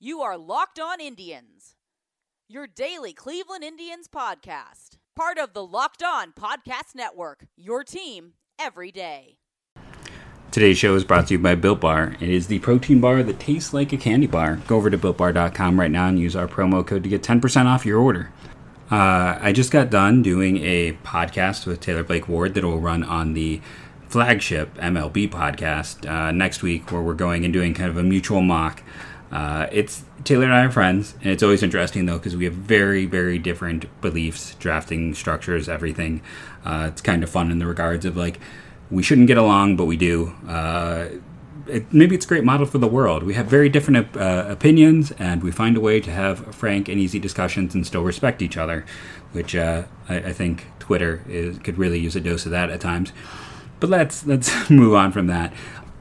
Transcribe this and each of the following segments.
You are Locked On Indians, your daily Cleveland Indians podcast. Part of the Locked On Podcast Network, your team every day. Today's show is brought to you by Built Bar. It is the protein bar that tastes like a candy bar. Go over to builtbar.com right now and use our promo code to get 10% off your order. Uh, I just got done doing a podcast with Taylor Blake Ward that will run on the flagship MLB podcast uh, next week, where we're going and doing kind of a mutual mock uh, it's Taylor and I are friends, and it's always interesting though because we have very, very different beliefs, drafting structures, everything. Uh, it's kind of fun in the regards of like we shouldn't get along, but we do. Uh, it, maybe it's a great model for the world. We have very different uh, opinions, and we find a way to have frank and easy discussions and still respect each other, which uh, I, I, think Twitter is, could really use a dose of that at times. But let's let's move on from that.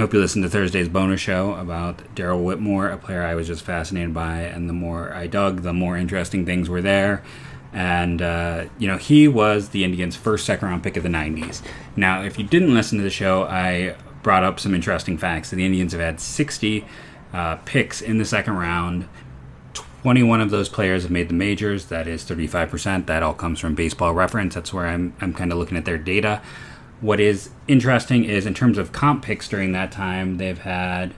I hope you listened to Thursday's bonus show about Darrell Whitmore, a player I was just fascinated by, and the more I dug, the more interesting things were there. And, uh, you know, he was the Indians' first second round pick of the 90s. Now, if you didn't listen to the show, I brought up some interesting facts. The Indians have had 60 uh, picks in the second round. 21 of those players have made the majors. That is 35%. That all comes from baseball reference. That's where I'm, I'm kind of looking at their data. What is interesting is in terms of comp picks during that time, they've had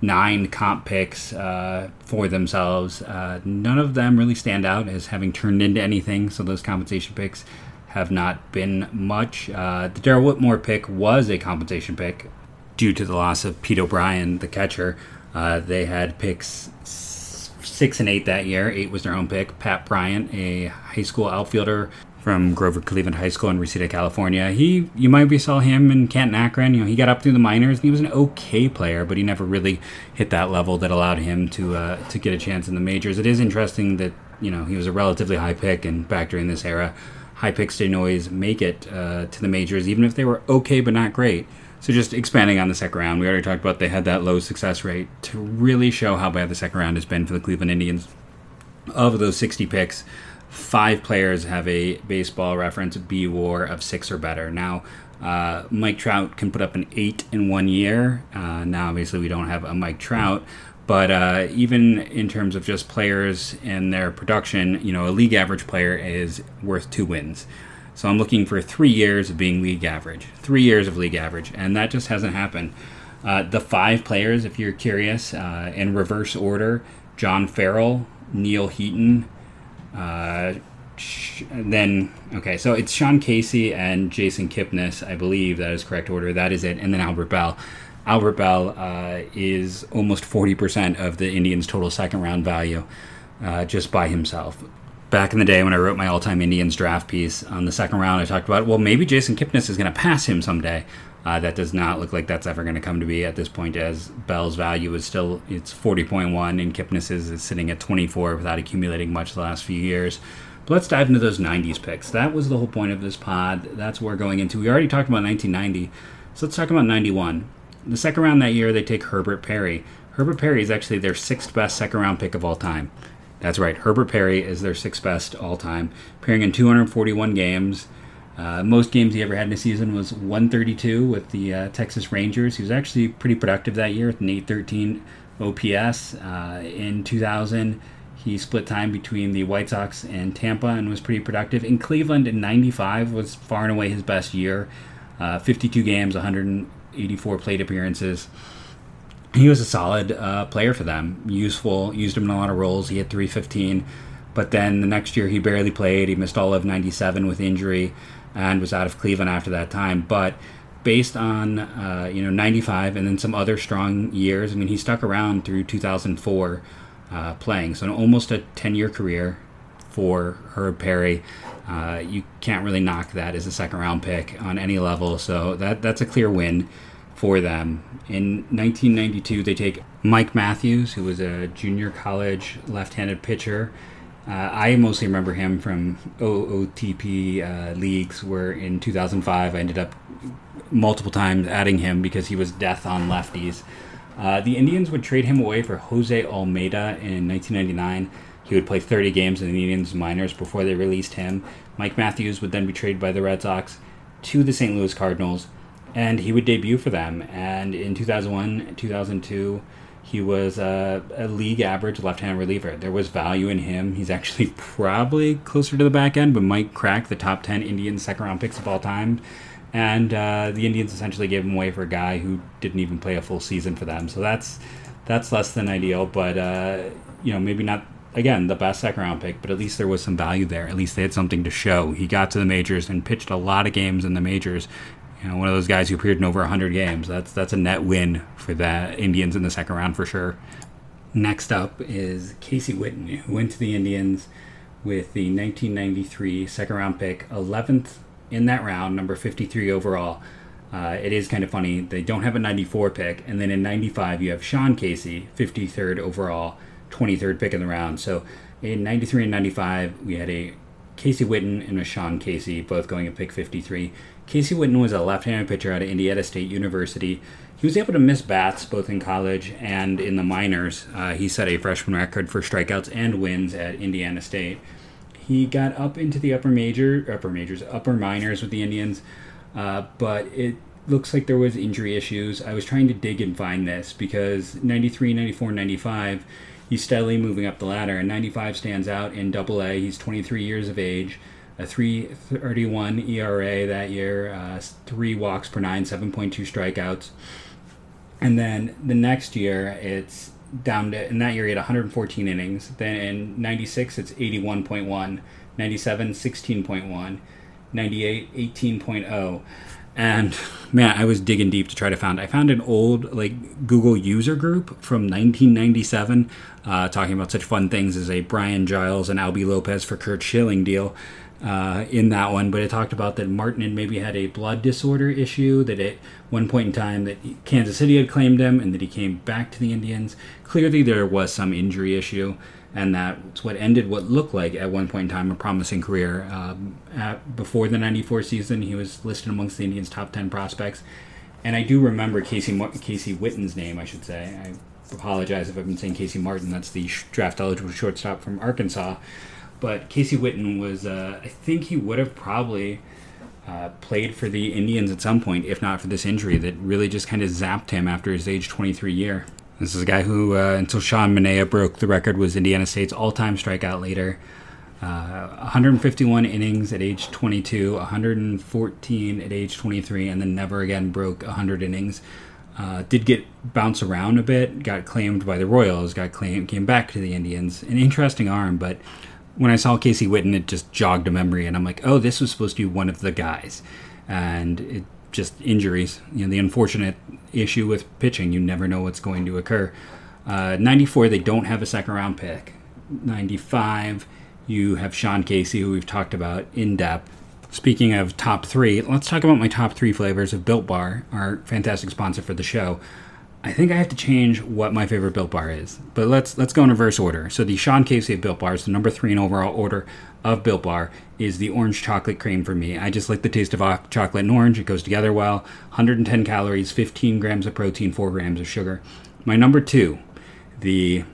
nine comp picks uh, for themselves. Uh, none of them really stand out as having turned into anything, so those compensation picks have not been much. Uh, the Darrell Whitmore pick was a compensation pick due to the loss of Pete O'Brien, the catcher. Uh, they had picks six and eight that year. Eight was their own pick. Pat Bryant, a high school outfielder from Grover Cleveland High School in Reseda, California. He, you might be saw him in Canton Akron. You know, he got up through the minors and he was an okay player, but he never really hit that level that allowed him to uh, to get a chance in the majors. It is interesting that you know he was a relatively high pick, and back during this era, high picks didn't always make it uh, to the majors, even if they were okay but not great. So just expanding on the second round, we already talked about they had that low success rate to really show how bad the second round has been for the Cleveland Indians. Of those 60 picks, five players have a baseball reference B WAR of six or better. Now, uh, Mike Trout can put up an eight in one year. Uh, now, obviously, we don't have a Mike Trout, but uh, even in terms of just players and their production, you know, a league average player is worth two wins. So I'm looking for three years of being league average, three years of league average, and that just hasn't happened. Uh, the five players, if you're curious, uh, in reverse order: John Farrell, Neil Heaton, uh, then okay, so it's Sean Casey and Jason Kipnis, I believe that is correct order. That is it, and then Albert Belle. Albert Belle uh, is almost forty percent of the Indians' total second round value, uh, just by himself. Back in the day when I wrote my all-time Indians draft piece on the second round, I talked about well maybe Jason Kipnis is going to pass him someday. Uh, that does not look like that's ever going to come to be at this point, as Belle's value is still it's 40.1 and Kipnis's is sitting at 24 without accumulating much the last few years. But let's dive into those 90s picks. That was the whole point of this pod. That's what we're going into. We already talked about 1990, so let's talk about 91. The second round that year, they take Herbert Perry. Herbert Perry is actually their sixth best second round pick of all time. That's right, Herbert Perry is their sixth best all time, appearing in 241 games. Uh, most games he ever had in a season was 132 with the uh, Texas Rangers. He was actually pretty productive that year with an 813 OPS. Uh, in 2000, he split time between the White Sox and Tampa and was pretty productive. In Cleveland in 95 was far and away his best year. Uh, 52 games, 184 plate appearances. He was a solid uh, player for them, useful, used him in a lot of roles. He had 315. But then the next year he barely played. He missed all of 97 with injury and was out of Cleveland after that time. But based on uh, you know 95 and then some other strong years, I mean he stuck around through 2004 uh, playing, so almost a 10 year career for Herb Perry. Uh, you can't really knock that as a second round pick on any level, so that that's a clear win for them. In 1992, they take Mike Matthews, who was a junior college left handed pitcher. Uh, I mostly remember him from OOTP uh, leagues, where in 2005 I ended up multiple times adding him because he was death on lefties. Uh, the Indians would trade him away for Jose Almeida in 1999. He would play 30 games in the Indians minors before they released him. Mike Matthews would then be traded by the Red Sox to the St. Louis Cardinals, and he would debut for them. And in 2001, 2002, He was a, a league average left hand reliever. There was value in him. He's actually probably closer to the back end, but might crack the top 10 Indians second round picks of all time. And uh, the Indians essentially gave him away for a guy who didn't even play a full season for them. So that's that's less than ideal, but uh, you know maybe not again the best second round pick, but at least there was some value there. At least they had something to show. He got to the majors and pitched a lot of games in the majors, you know, one of those guys who appeared in over 100 games. That's that's a net win for the Indians in the second round for sure. Next up is Casey Whitten, who went to the Indians with the 1993 second round pick, 11th in that round, number 53 overall. Uh, it is kind of funny. They don't have a 94 pick, and then in 95 you have Sean Casey, 53rd overall, 23rd pick in the round. So in 93 and 95 we had a Casey Whitten and a Sean Casey, both going at pick 53. Casey Whitten was a left-handed pitcher out of Indiana State University. He was able to miss bats both in college and in the minors. Uh, he set a freshman record for strikeouts and wins at Indiana State. He got up into the upper major, upper majors, upper minors with the Indians, uh, but it looks like there was injury issues. I was trying to dig and find this because 93, 94, 95, he's steadily moving up the ladder, and 95 stands out in Double A. He's 23 years of age a 331 ERA that year, uh, three walks per nine, 7.2 strikeouts. And then the next year, it's down to, in that year, he had 114 innings. Then in 96, it's 81.1, 97, 16.1, 98, 18.0. And man, I was digging deep to try to find. I found an old like Google user group from 1997, uh, talking about such fun things as a Brian Giles and Albie Lopez for Curt Schilling deal uh, in that one, but it talked about that Martin had maybe had a blood disorder issue. That at one point in time that Kansas City had claimed him, and that he came back to the Indians. Clearly, there was some injury issue, and that's what ended what looked like at one point in time a promising career. Um, at, before the '94 season, he was listed amongst the Indians' top 10 prospects, and I do remember Casey Casey Whitten's name. I should say. I apologize if I've been saying Casey Martin. That's the draft eligible shortstop from Arkansas. But Casey Whitten was, uh, I think he would have probably uh, played for the Indians at some point, if not for this injury that really just kind of zapped him after his age 23 year. This is a guy who, uh, until Sean Manaea broke the record, was Indiana State's all time strikeout leader. Uh, 151 innings at age 22, 114 at age 23, and then never again broke 100 innings. Uh, did get bounce around a bit, got claimed by the Royals, got claimed, came back to the Indians. An interesting arm, but when I saw Casey Whitten, it just jogged a memory, and I'm like, oh, this was supposed to be one of the guys, and it just injuries. You know, the unfortunate issue with pitching, you never know what's going to occur. Uh, 94, they don't have a second round pick. 95, you have Sean Casey, who we've talked about in depth. Speaking of top three, let's talk about my top three flavors of Built Bar, our fantastic sponsor for the show. I think I have to change what my favorite Built Bar is. But let's let's go in reverse order. So the Sean Casey of Built Bar is the number three in overall order of Built Bar is the orange chocolate cream for me. I just like the taste of chocolate and orange. It goes together well. 110 calories, 15 grams of protein, 4 grams of sugar. My number two, the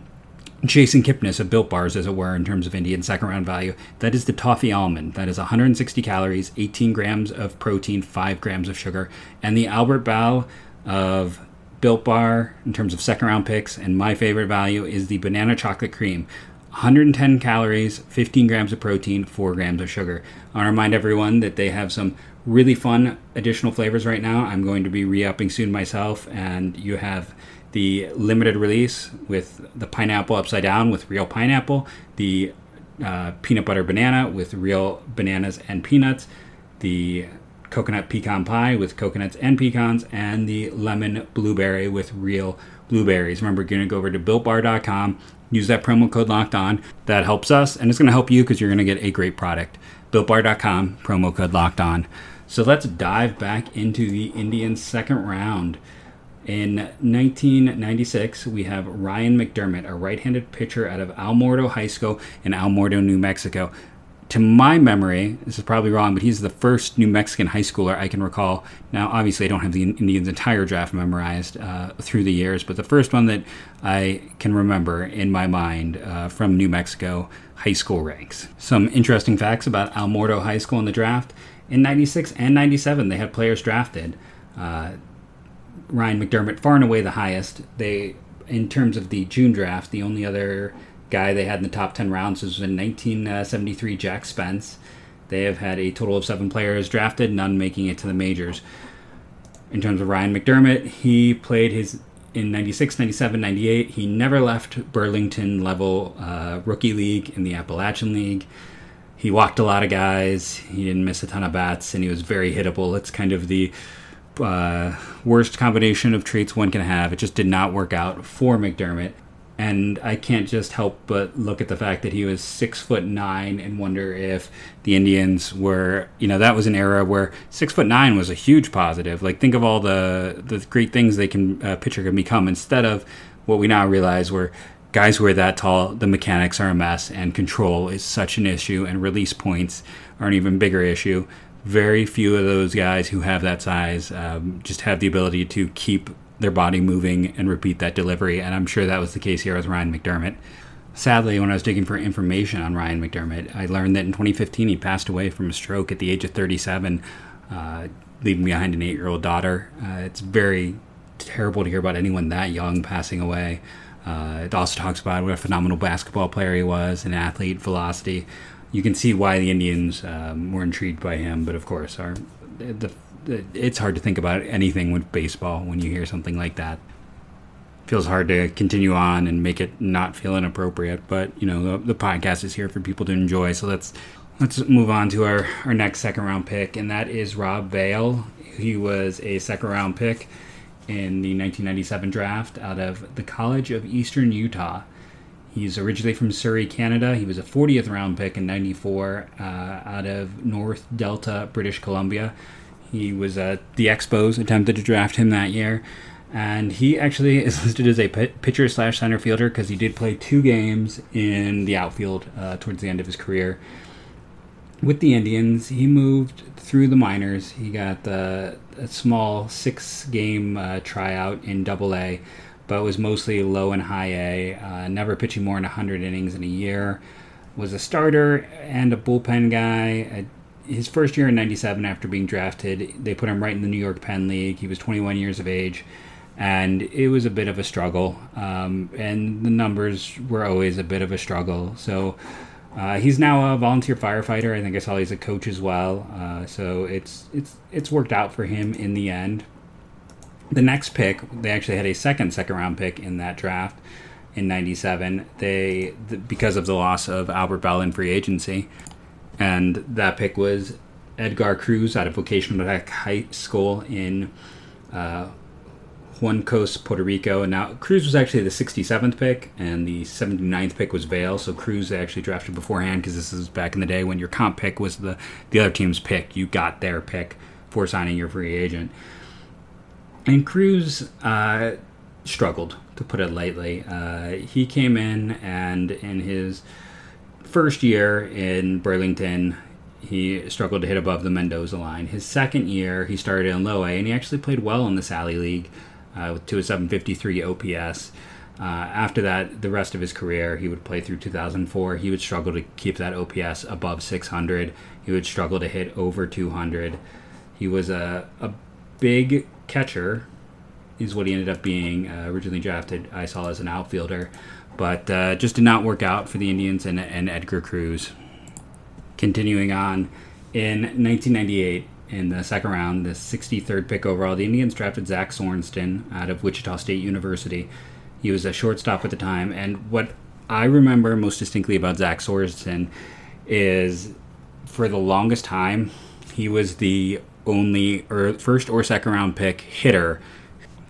Jason Kipnis of Built Bars, as it were, in terms of Indian second round value. That is the toffee almond. That is 160 calories, 18 grams of protein, 5 grams of sugar. And the Albert Belle of Built Bar in terms of second round picks, and my favorite value is the banana chocolate cream. 110 calories, 15 grams of protein, 4 grams of sugar. I want to remind everyone that they have some really fun additional flavors right now. I'm going to be re upping soon myself, and you have the limited release with the pineapple upside down with real pineapple, the uh, peanut butter banana with real bananas and peanuts, the coconut pecan pie with coconuts and pecans, and the lemon blueberry with real blueberries. Remember, you're going to go over to builtbar.com, use that promo code locked on. That helps us, and it's going to help you because you're going to get a great product. Builtbar.com, promo code locked on. So let's dive back into the Indians' second round. In 1996, we have Ryan McDermott, a right handed pitcher out of Alamogordo High School in Alamogordo, New Mexico to my memory, this is probably wrong, but he's the first New Mexican high schooler I can recall. Now, obviously, I don't have the Indians' entire draft memorized uh, through the years, but the first one that I can remember in my mind uh, from New Mexico high school ranks. Some interesting facts about Alamogordo High School in the draft. In 96 and 97, they had players drafted. Uh, Ryan McDermott, far and away the highest. They in terms of the June draft, the only other guy they had in the top 10 rounds was in 1973 Jack Spence. They have had a total of seven players drafted, none making it to the majors. In terms of Ryan McDermott, he played his in 96, 97, 98. He never left Burlington level uh, rookie league in the Appalachian League. He walked a lot of guys. He didn't miss a ton of bats, and he was very hittable. It's kind of the uh, worst combination of traits one can have. It just did not work out for McDermott and I can't just help but look at the fact that he was six foot nine and wonder if the Indians were, you know, that was an era where six foot nine was a huge positive. Like, think of all the the great things they can uh, pitcher can become instead of what we now realize where guys who are that tall, the mechanics are a mess, and control is such an issue, and release points are an even bigger issue. Very few of those guys who have that size um, just have the ability to keep their body moving and repeat that delivery. And I'm sure that was the case here with Ryan McDermott. Sadly, when I was digging for information on Ryan McDermott, I learned that in 2015 he passed away from a stroke at the age of 37, uh, leaving behind an eight year old daughter. Uh, it's very terrible to hear about anyone that young passing away. Uh, it also talks about what a phenomenal basketball player he was, an athlete, velocity. You can see why the Indians um, were intrigued by him, but of course, our the it's hard to think about anything with baseball when you hear something like that. Feels hard to continue on and make it not feel inappropriate, but you know the, the podcast is here for people to enjoy. So let's let's move on to our, our next second round pick, and that is Rob Vale. He was a second round pick in the 1997 draft out of the College of Eastern Utah. He's originally from Surrey, Canada. He was a 40th round pick in 94 uh, out of North Delta, British Columbia. He was at the Expos, attempted to draft him that year. And he actually is listed as a pitcher slash center fielder because he did play two games in the outfield uh, towards the end of his career. With the Indians, he moved through the minors. He got the, a small six game uh, tryout in Double A, but was mostly low and high A, uh, never pitching more than 100 innings in a year. Was a starter and a bullpen guy his first year in 97 after being drafted they put him right in the new york penn league. He was 21 years of age and it was a bit of a struggle um, and the numbers were always a bit of a struggle. So uh, he's now a volunteer firefighter. I think i saw he's a coach as well. Uh, so it's it's it's worked out for him in the end. The next pick they actually had a second second round pick in that draft in 97 they the, because of the loss of albert belle in free agency and that pick was Edgar Cruz out of Vocational Tech High School in uh, Puerto Rico. And now Cruz was actually the 67th pick, and the 79th pick was Vale. So Cruz actually drafted beforehand because this is back in the day when your comp pick was the the other team's pick. You got their pick for signing your free agent. And Cruz uh, struggled, to put it lightly. Uh, he came in and in his first year in Burlington, he struggled to hit above the Mendoza line. His second year, he started in low A, and he actually played well in the Sally League uh, to a 753 OPS. Uh, after that, the rest of his career, he would play through 2004. He would struggle to keep that OPS above 600. He would struggle to hit over 200. He was a, a big catcher, is what he ended up being. Uh, originally drafted, I saw as an outfielder but uh, just did not work out for the Indians and, and Edgar Cruz. Continuing on, in 1998, in the second round, the 63rd pick overall, the Indians drafted Zach Sorensen out of Wichita State University. He was a shortstop at the time, and what I remember most distinctly about Zach Sorensen is for the longest time, he was the only or first or second round pick hitter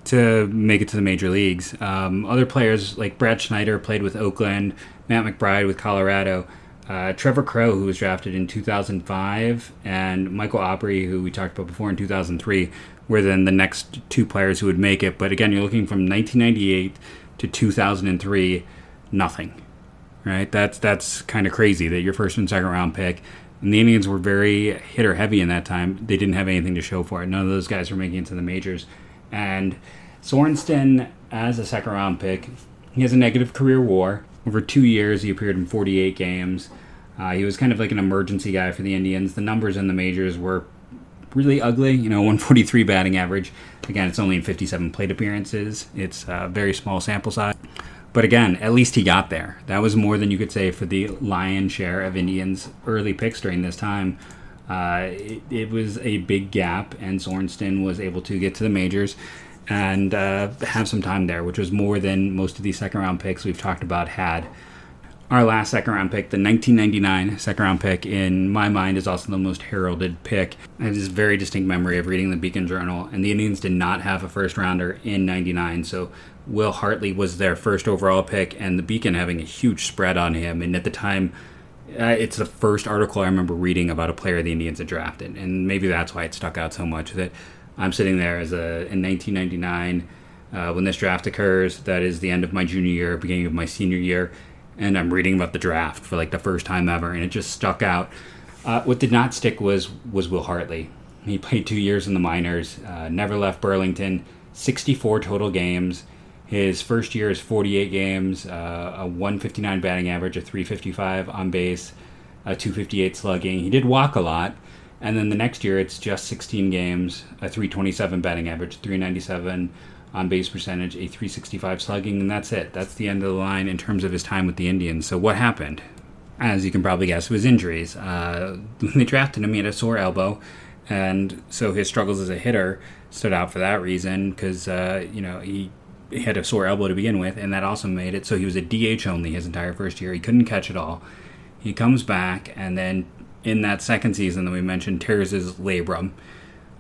to make it to the major leagues. Um, other players like Brad Schneider played with Oakland, Matt McBride with Colorado, uh, Trevor Crowe, who was drafted in 2005, and Michael Aubrey, who we talked about before in 2003, were then the next two players who would make it. But again, you're looking from 1998 to 2003, nothing. Right? That's that's kind of crazy that your first and second round pick. And the Indians were very hitter heavy in that time. They didn't have anything to show for it. None of those guys were making it to the majors. And Sorensen, as a second round pick, he has a negative career war. Over two years, he appeared in 48 games. Uh, he was kind of like an emergency guy for the Indians. The numbers in the majors were really ugly. You know, 143 batting average. Again, it's only in 57 plate appearances. It's a very small sample size. But again, at least he got there. That was more than you could say for the lion's share of Indians' early picks during this time. Uh, it, it, was a big gap, and Sorensen was able to get to the majors and uh, have some time there, which was more than most of these second round picks we've talked about had. Our last second round pick, the 1999 second round pick, in my mind, is also the most heralded pick. I have this very distinct memory of reading the Beacon Journal, and the Indians did not have a first rounder in 99, so Will Hartley was their first overall pick, and the Beacon having a huge spread on him. And at the time, uh, it's the first article I remember reading about a player the Indians had drafted, and maybe that's why it stuck out so much. That I'm sitting there as a in 1999 uh, when this draft occurs. That is the end of my junior year, beginning of my senior year, and I'm reading about the draft for like the first time ever, and it just stuck out. Uh, what did not stick was was Will Hartley. He played two years in the minors, uh, never left Burlington, 64 total games. His first year is 48 games, uh, a 159 batting average, a 355 on base, a 258 slugging. He did walk a lot, and then the next year it's just 16 games, a 327 batting average, 397 on base percentage, a 365 slugging, and that's it. That's the end of the line in terms of his time with the Indians. So what happened? As you can probably guess, was injuries. Uh, when they drafted him, he had a sore elbow, and so his struggles as a hitter stood out for that reason because uh, you know he had a sore elbow to begin with, and that also made it so he was a DH only his entire first year. He couldn't catch it all. He comes back, and then in that second season that we mentioned, tears his labrum,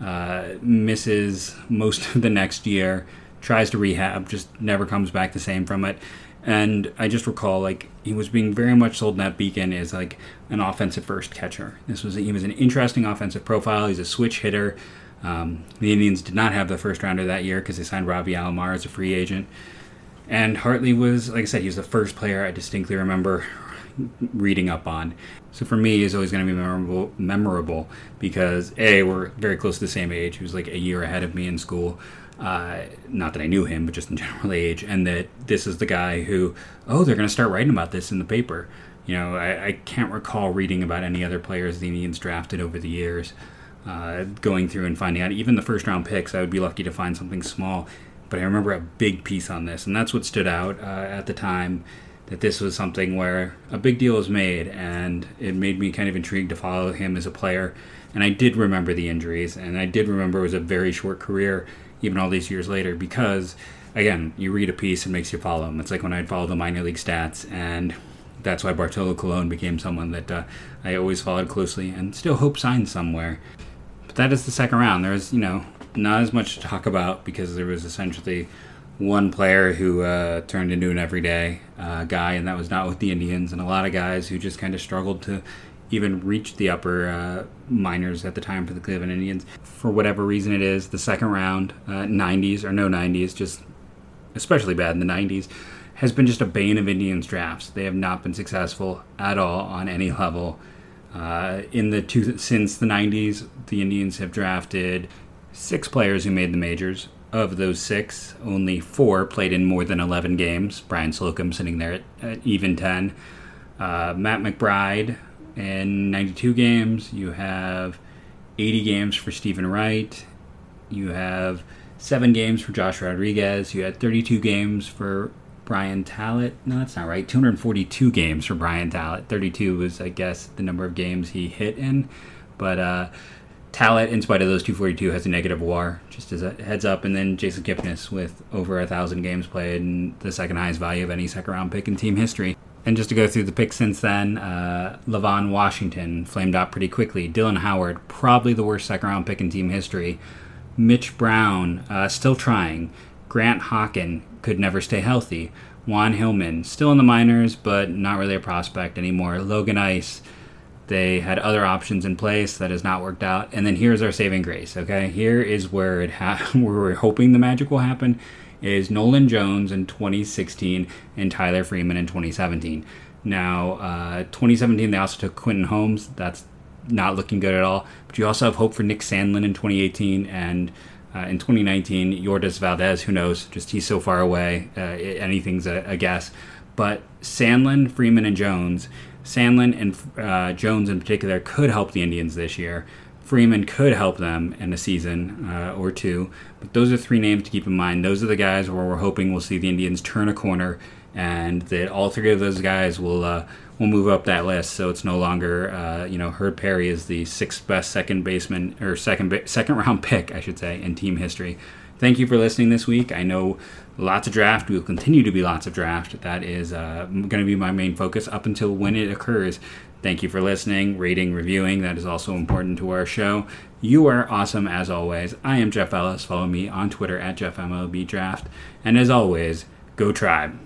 uh, misses most of the next year, tries to rehab, just never comes back the same from it. And I just recall, like, he was being very much sold in that beacon as like an offensive first catcher. This was he was an interesting offensive profile. He's a switch hitter. Um, the Indians did not have the first rounder that year because they signed Robbie Alomar as a free agent. And Hartley was, like I said, he was the first player I distinctly remember reading up on. So for me, he's always going to be memorable, memorable because a we're very close to the same age. He was like a year ahead of me in school. Uh, not that I knew him, but just in general age, and that this is the guy who, oh, they're going to start writing about this in the paper. You know, I, I can't recall reading about any other players the Indians drafted over the years uh, going through and finding out. Even the first round picks, I would be lucky to find something small. But I remember a big piece on this, and that's what stood out uh, at the time. That this was something where a big deal was made, and it made me kind of intrigued to follow him as a player. And I did remember the injuries, and I did remember it was a very short career, even all these years later, because again, you read a piece and makes you follow him. It's like when I'd follow the minor league stats, and that's why Bartolo Colon became someone that uh, I always followed closely and still hope signs somewhere that is the second round. There's, you know, not as much to talk about because there was essentially one player who uh, turned into an everyday uh, guy, and that was not with the Indians, and a lot of guys who just kind of struggled to even reach the upper uh, minors at the time for the Cleveland Indians. For whatever reason it is, the second round, 90s uh, or no 90s, just especially bad in the 90s, has been just a bane of Indians drafts. They have not been successful at all on any level. Uh, in the two, since the 90s, the Indians have drafted six players who made the majors. Of those six, only four played in more than 11 games. Brian Slocum sitting there at, at even 10. Uh, Matt McBride in 92 games. You have 80 games for Stephen Wright. You have seven games for Josh Rodriguez. You had 32 games for Brian Tallet. No, that's not right. 242 games for Brian Tallet. 32 was, I guess, the number of games he hit in. But uh, Tallet, in spite of those 242, has a negative WAR, just as a heads up. And then Jason Kipnis with over a thousand games played and the second highest value of any second round pick in team history. And just to go through the picks since then, uh, Levon Washington flamed out pretty quickly. Dillon Howard, probably the worst second round pick in team history. Mitch Brown, uh, still trying. Grant Hockin could never stay healthy. Juan Hillman, still in the minors, but not really a prospect anymore. Logan Ice, they had other options in place that has not worked out. And then here's our saving grace, okay? Here is where it ha- where we're hoping the magic will happen is Nolan Jones in 2016 and Tyler Freeman in 2017. Now, uh, 2017 they also took Quentin Holmes. That's not looking good at all. But you also have hope for Nick Sandlin in 2018 and uh, in 2019, Yordys Valdes, who knows? Just he's so far away. Uh, anything's a, a, guess. But Sandlin, Freeman, and Jones, Sandlin and uh, Jones in particular, could help the Indians this year. Freeman could help them in a season uh, or two. But those are three names to keep in mind. Those are the guys where we're hoping we'll see the Indians turn a corner, and that all three of those guys will uh, will move up that list. So it's no longer uh, you know Herb Perry is the sixth best second baseman or second second round pick, I should say, in team history. Thank you for listening this week. I know lots of draft. We will continue to be lots of draft. That is uh, going to be my main focus up until when it occurs. Thank you for listening, rating, reviewing. That is also important to our show. You are awesome as always. I am Jeff Ellis. Follow me on Twitter at JeffMLBDraft. And as always, go Tribe.